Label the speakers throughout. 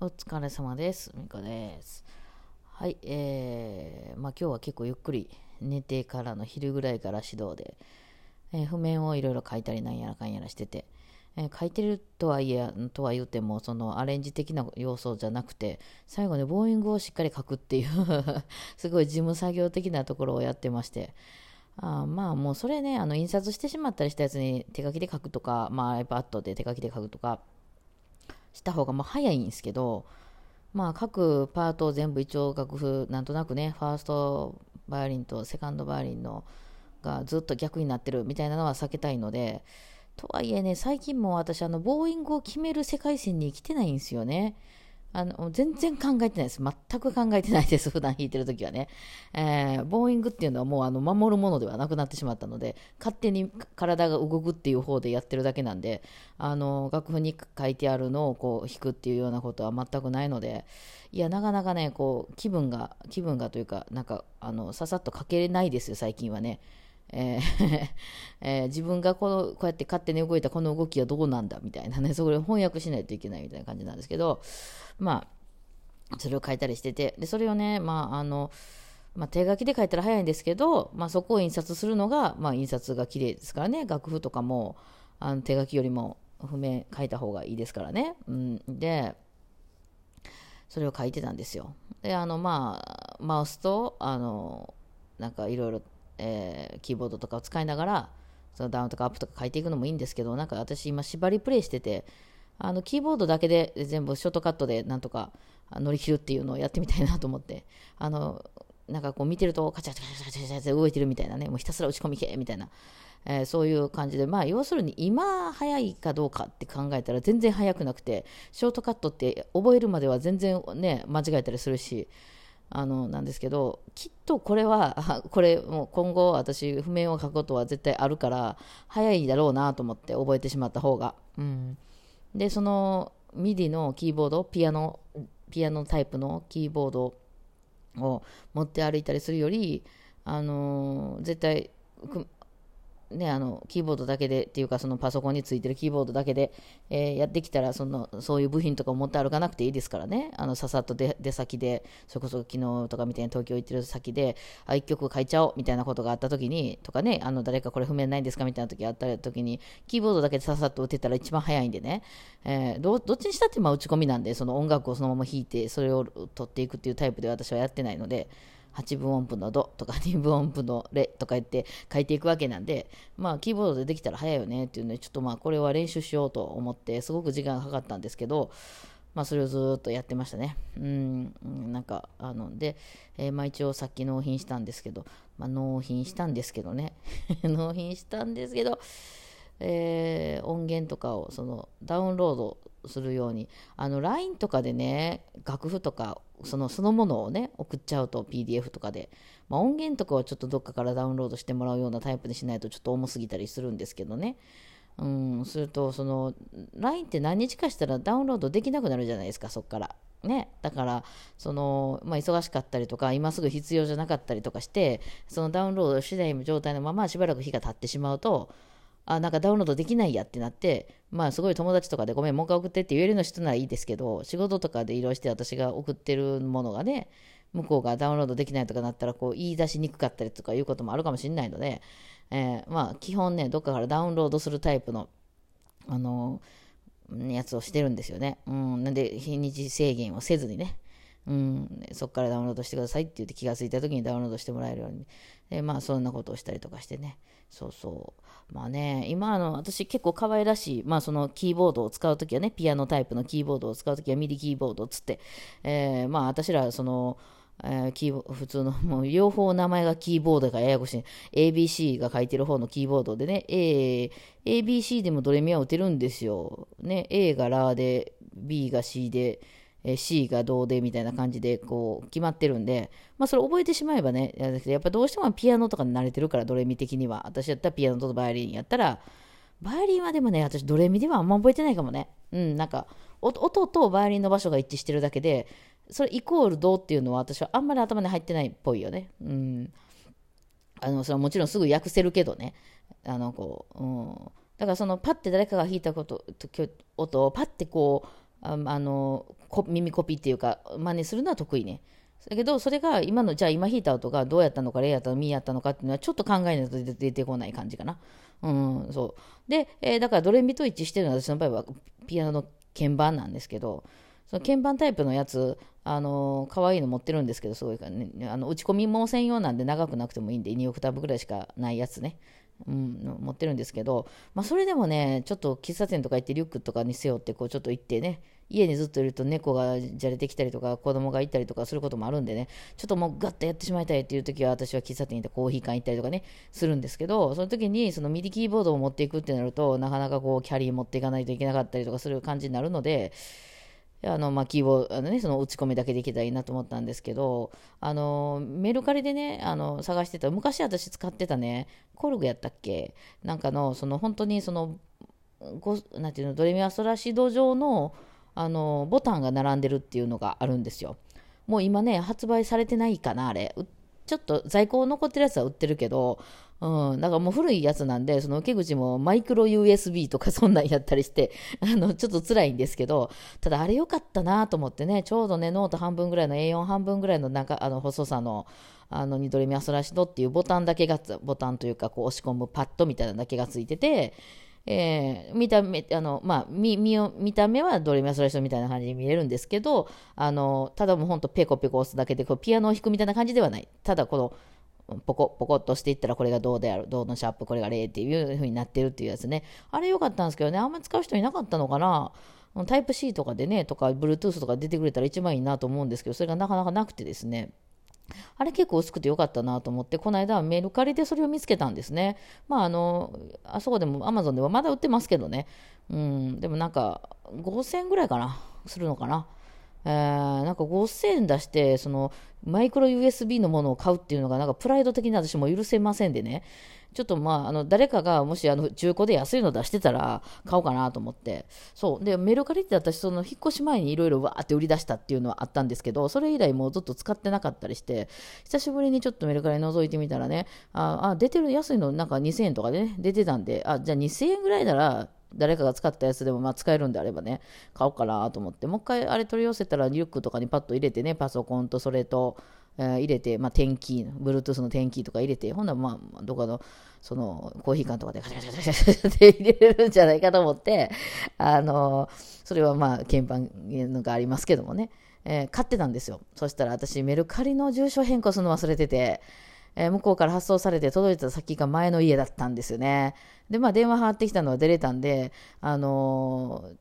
Speaker 1: お疲れ様です。みこです。はい、えー、まあ今日は結構ゆっくり寝てからの昼ぐらいから指導で、えー譜面をいろいろ書いたりなんやらかんやらしてて、えー書いてるとはいえ、とは言っても、そのアレンジ的な要素じゃなくて、最後にボーイングをしっかり書くっていうすごい事務作業的なところをやってまして、あまあもうそれね、あの印刷してしまったりしたやつに手書きで書くとか、まあ iPad で手書きで書くとか、した方がまあ早いんですけど、まあ、各パートを全部一応楽譜なんとなくねファーストバイオリンとセカンドバイオリンのがずっと逆になってるみたいなのは避けたいのでとはいえね最近も私あのボーイングを決める世界線に来てないんですよね。あの全然考えてないです。全く考えてないです。普段弾いてる時はね、えーボーイングっていうのはもうあの守るものではなくなってしまったので勝手に体が動くっていう方でやってるだけなんであの楽譜に書いてあるのをこう弾くっていうようなことは全くないのでいやなかなかねこう気分が気分がというかなんかあのささっと書けないですよ最近はね。えー えー自分がこのこうやって勝手に動いたこの動きはどうなんだみたいなねそれを翻訳しないといけないみたいな感じなんですけどまあそれを書いたりしててでそれをねまああのまあ、手書きで書いたら早いんですけど、まあ、そこを印刷するのが、まあ、印刷が綺麗ですからね楽譜とかもあの手書きよりも譜面書いた方がいいですからね、うん、でそれを書いてたんですよ。であのまあマウスとあのなんかいろいろえーキーボードとかを使いながらそのダウンとかアップとか書いていくのもいいんですけどなんか私今縛りプレイしててあのキーボードだけで全部ショートカットでなんとか乗り切るっていうのをやってみたいなと思ってあのなんかこう見てるとカチャカチャカチャカチャカチャ動いてるみたいなねもうひたすら打ち込み系みたいな、えーそういう感じでまあ要するに今早いかどうかって考えたら全然早くなくてショートカットって覚えるまでは全然ね間違えたりするしあのなんですけどきっとこれは これもう今後私譜面を書くことは絶対あるから早いだろうなと思って覚えてしまった方が、うん、でその MIDI のキーボードピアノピアノタイプのキーボードを持って歩いたりするよりあの絶対ね、あのキーボードだけでっていうかそのパソコンについてるキーボードだけで、えーやってきたらそのそういう部品とか持って歩かなくていいですからねあのささっと出先でそれこそ昨日とかみたいに東京行ってる先であ1曲書いちゃおうみたいなことがあった時にとかねあの誰かこれ譜面ないんですかみたいな時あった時にキーボードだけでささっと打てたら一番早いんでね、えーどどっちにしたってまあ打ち込みなんでその音楽をそのまま弾いてそれを取っていくっていうタイプで私はやってないので。8分音符のドとか2分音符のレとか言って書いていくわけなんで、まあ、キーボードでできたら早いよねっていうので、ちょっとまあこれは練習しようと思って、すごく時間がかかったんですけど、まあ、それをずっとやってましたね。うん、うんなんか、あの、で、えーまあ一応さっき納品したんですけど、まあ納品したんですけどね、納品したんですけど、えー音源とかをそのダウンロードするようにあの LINE とかでね楽譜とかそのそのものをね送っちゃうと PDF とかで、まあ、音源とかはちょっとどっかからダウンロードしてもらうようなタイプにしないとちょっと重すぎたりするんですけどね。うんするとその LINE って何日かしたらダウンロードできなくなるじゃないですかそっから。ね、だからその、まあ、忙しかったりとか今すぐ必要じゃなかったりとかしてそのダウンロードしない状態のまましばらく日が経ってしまうとあなんかダウンロードできないやってなってまあすごい友達とかでごめんもう一回送ってって言えるの人ならいいですけど仕事とかで移動して私が送ってるものがね向こうがダウンロードできないとかなったらこう言い出しにくかったりとかいうこともあるかもしれないので、えーまあ基本ねどっかからダウンロードするタイプのあのやつをしてるんですよね。うん、なんで日にち制限をせずにね。うん、そこからダウンロードしてくださいって言って気がついた時にダウンロードしてもらえるように。で、まあそんなことをしたりとかしてね。そうそう。まあね、今あの、私結構可愛らしい、まあそのキーボードを使うときはね、ピアノタイプのキーボードを使うときはミディキーボードっつって、えーまあ私らその、えーキーボ普通の、もう両方名前がキーボードがややこしい。ABC が書いてる方のキーボードでね、A、ABC でもドレミは打てるんですよ。ね、A がラで、B が C で、えー C がドでみたいな感じでこう決まってるんで、まあそれ覚えてしまえばね、やっぱどうしてもピアノとかに慣れてるから、ドレミ的には。私やったらピアノとバイオリンやったら、バイオリンはでもね、私ドレミではあんま覚えてないかもね。うん、なんか、音とバイオリンの場所が一致してるだけで、それイコールどうっていうのは私はあんまり頭に入ってないっぽいよね。うん。あの、それはもちろんすぐ訳せるけどね。あの、こう、うん。だからそのパッて誰かが弾いたこと、音をパッてこう、あの、耳コピーっていうか真似するのは得意ね。だけどそれが今のじゃあ今弾いた音がどうやったのかレイやったのミーやったのかっていうのはちょっと考えないと出てこない感じかな。うんそう。で、えー、だからドレミと一致してるのは私の場合はピアノの鍵盤なんですけどその鍵盤タイプのやつ、あのー、可愛いの持ってるんですけど、すごいね、あの打ち込みも専用なんで長くなくてもいいんで、2オクターブぐらいしかないやつね。うん、持ってるんですけど、まあ、それでもね、ちょっと喫茶店とか行ってリュックとかに背負って、こうちょっと行ってね、家にずっといると猫がじゃれてきたりとか、子供がいたりとかすることもあるんでね、ちょっともうガッとやってしまいたいっていう時は、私は喫茶店に行ってコーヒー館行ったりとかね、するんですけど、その時にそのミディキーボードを持っていくってなると、なかなかこうキャリー持っていかないといけなかったりとかする感じになるので、あの、まあ、キーボあのね、その打ち込みだけできたらいいなと思ったんですけど、あの、メルカリでね、あの、探してた、昔私使ってたね、コルグやったっけなんかの、その、本当にその、ごなんていうの、ドレミアソラシド上の、あの、ボタンが並んでるっていうのがあるんですよ。もう今ね、発売されてないかな、あれ。ちょっと在庫残ってるやつは売ってるけど、うん、だからもう古いやつなんで、その受け口もマイクロ USB とかそんなんやったりして、あの、ちょっと辛いんですけど、ただあれ良かったなと思ってね、ちょうどね、ノート半分ぐらいの A4 半分ぐらいのなんか、あの、細さの、あの、にドレミファソラシドっていうボタンだけが、ボタンというか、こう押し込むパッドみたいなだけがついてて、えー、見た目、あの、まあ、見、見見た目はドレミファソラシドみたいな感じに見えるんですけど、あの、ただもうほんとペコペコ押すだけで、こうピアノを弾くみたいな感じではない。ただこの、ポコポコっとしていったらこれがどうである、どうのシャープ、これが0っていう風になってるっていうやつね。あれ良かったんですけどね、あんまり使う人いなかったのかな。タイプ C とかでね、とか、Bluetooth とか出てくれたら一番いいなと思うんですけど、それがなかなかなくてですね。あれ結構薄くてよかったなと思って、この間はメルカリでそれを見つけたんですね。まああの、あそこでもアマゾンではまだ売ってますけどね。うん、でもなんか5000円ぐらいかな、するのかな。えー、なんか5000円出して、そのマイクロ USB のものを買うっていうのが、なんかプライド的に私も許せませんでね、ちょっとまあ、あの誰かがもしあの中古で安いの出してたら買おうかなと思って、そう、で、メルカリって私、その引っ越し前にいろいろわーって売り出したっていうのはあったんですけど、それ以来もうずっと使ってなかったりして、久しぶりにちょっとメルカリ覗いてみたらね、あ、あ出てる安いのなんか2000円とかでね、出てたんで、あ、じゃあ2000円ぐらいなら、誰かが使ったやつでもまあ使えるんであればね、買おうかなと思って、もう一回あれ取り寄せたらリュックとかにパッと入れてね、パソコンとそれと、えー、入れて、まあ、天気、Bluetooth の天気とか入れて、ほんならまあ、どこかの、その、コーヒー缶とかでカチャカチャカチャって入れれるんじゃないかと思って、あの、それはまあ、鍵盤がありますけどもね、えー、買ってたんですよ。そしたら私、メルカリの住所変更するの忘れてて、えー、向こうから発送されて届いた先が前の家だったんですよね。で、まあ電話回ってきたのは出れたんで、あのー、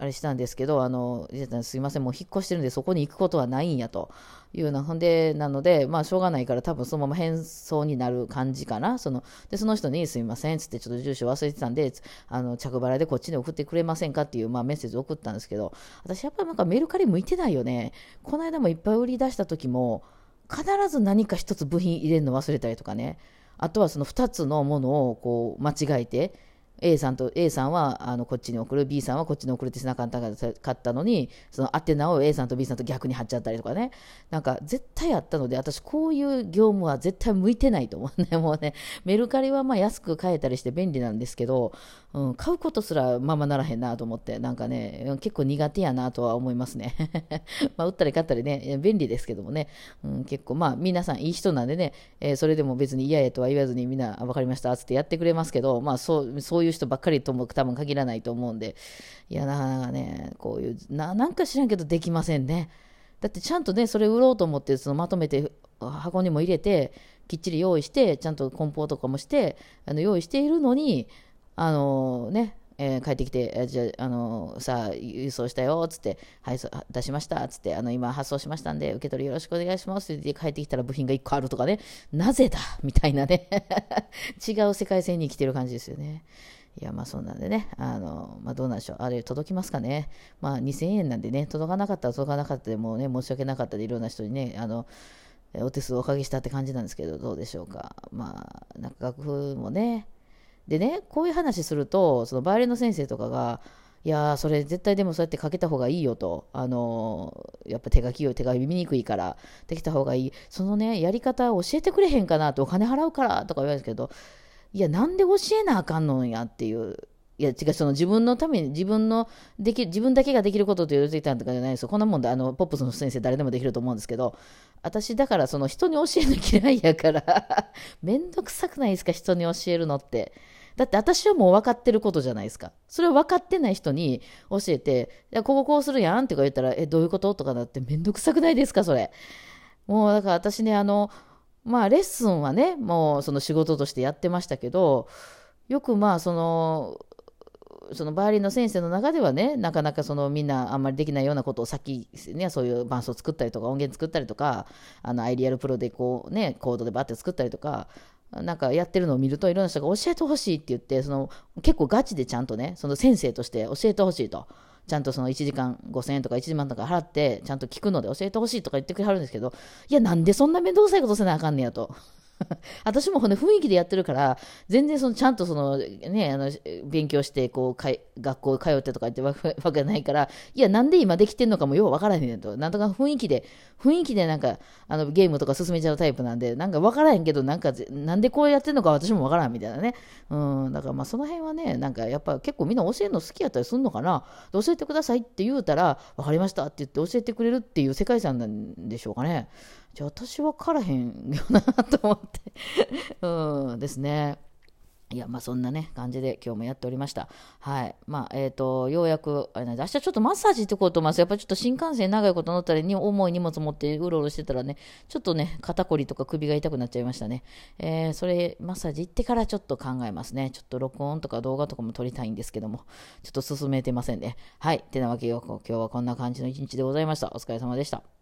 Speaker 1: あれしたんですけど、あの、すいません、もう引っ越してるんでそこに行くことはないんやというな、ほんで、なので、まあしょうがないから多分そのまま返送になる感じかな。その、で、その人にすいません、つってちょっと住所忘れてたんで、あの、着払いでこっちに送ってくれませんかっていう、まあメッセージを送ったんですけど、私やっぱりなんかメルカリ向いてないよね。この間もいっぱい売り出した時も、必ず何か一つ部品入れるの忘れたりとかね、あとはその2つのものをこう間違えて、A さんと A さんはあのこっちに送る B さんはこっちに送るってしなかったのにその宛名を A さんと B さんと逆に貼っちゃったりとかね。なんか絶対あったので私こういう業務は絶対向いてないと思うね。もうねメルカリはま安く買えたりして便利なんですけど、うん、買うことすらままならへんなと思ってなんかね結構苦手やなとは思いますね。まあ売ったり買ったりね便利ですけどもね、うん、結構まあ皆さんいい人なんでね、えー、それでも別に嫌やとは言わずにみんな分かりましたっつってやってくれますけどまあそうそういういう人ばっかりとも多分限らないと思うんで、いや、なかなかね、こういう、ななんか知らんけどできませんね。だってちゃんとね、それ売ろうと思って、そのまとめて箱にも入れて、きっちり用意して、ちゃんと梱包とかもして、あの用意しているのに、あのね、えー、帰ってきて、じゃあ、あのさあ、郵送したよ、つって、はい、出しました、つって、あの、今発送しましたんで、受け取りよろしくお願いします、って言って帰ってきたら部品が1個あるとかね、なぜだ？みたいなね、違う世界線に生きてる感じですよね。いや、まあそんなんでね、あの、まあどうなんでしょう。あれ届きますかね。まあ2000円なんでね、届かなかったら届かなかったでもうね、申し訳なかったでいろんな人にね、あの、お手数をおかけしたって感じなんですけど、どうでしょうか。まあ、なんか楽譜もね。でね、こういう話すると、そのバイオリンの先生とかが、いやそれ絶対でもそうやって書けた方がいいよと、あのやっぱ手書きよ、手書き見にくいから、できた方がいい。そのね、やり方教えてくれへんかなと、お金払うからとか言われるんですけど、いや、なんで教えなあかんのやっていう、いや、違う、その自分のために、自分のでき、自分だけができることと言われていたとかじゃないですよ。こんなもんで、あの、ポップスの先生誰でもできると思うんですけど、私だからその人に教えるの嫌いやから めんどくさくないですか、人に教えるのって。だって私はもう分かってることじゃないですか。それを分かってない人に教えて、いやこここうするやんってか言ったら、え、どういうこと？とかなってめんどくさくないですか、それ。もうだから私ね、あの、まあレッスンはね、もうその仕事としてやってましたけど、よくまあその、そのバイオリンの先生の中ではね、なかなかそのみんなあんまりできないようなことを先ね、そういう伴奏作ったりとか音源作ったりとか、あのアイリアルプロでこうね、コードでバッて作ったりとか、なんかやってるのを見るといろんな人が教えてほしいって言って、その結構ガチでちゃんとね、その先生として教えてほしいと。ちゃんとその1時間5000円とか1万とか払って、ちゃんと聞くので教えてほしいとか言ってくれはるんですけど、いや、なんでそんな面倒くさいことせなあかんねやと。私もほんで雰囲気でやってるから、全然そのちゃんとその、ね、あの勉強してこうかい学校通ってとか言って わけないから、いや、なんで今できてんのかもようわからへんねんと。なんとか雰囲気で、雰囲気でなんかあのゲームとか進めちゃうタイプなんで、なんかわからへんけど、なんかなんでこうやってんのか私もわからんみたいなね。うん、だからまあその辺はね、なんかやっぱ結構みんな教えるの好きやったりするのかな。教えてくださいって言うたら、わかりましたって言って教えてくれるっていう世界遺産なんでしょうかね。じゃあ私分からへんよなと思って うんですね。いや、まあそんなね、感じで今日もやっておりました。はい。まあ、えっ、ー、と、ようやく、あれなんで、明日ちょっとマッサージ行ってこうと思います。やっぱちょっと新幹線長いこと乗ったりに、重い荷物持ってうろうろしてたらね、ちょっとね、肩こりとか首が痛くなっちゃいましたね。えー、それ、マッサージ行ってからちょっと考えますね。ちょっと録音とか動画とかも撮りたいんですけども、ちょっと進めてませんね。はい。てなわけよ、今日はこんな感じの一日でございました。お疲れ様でした。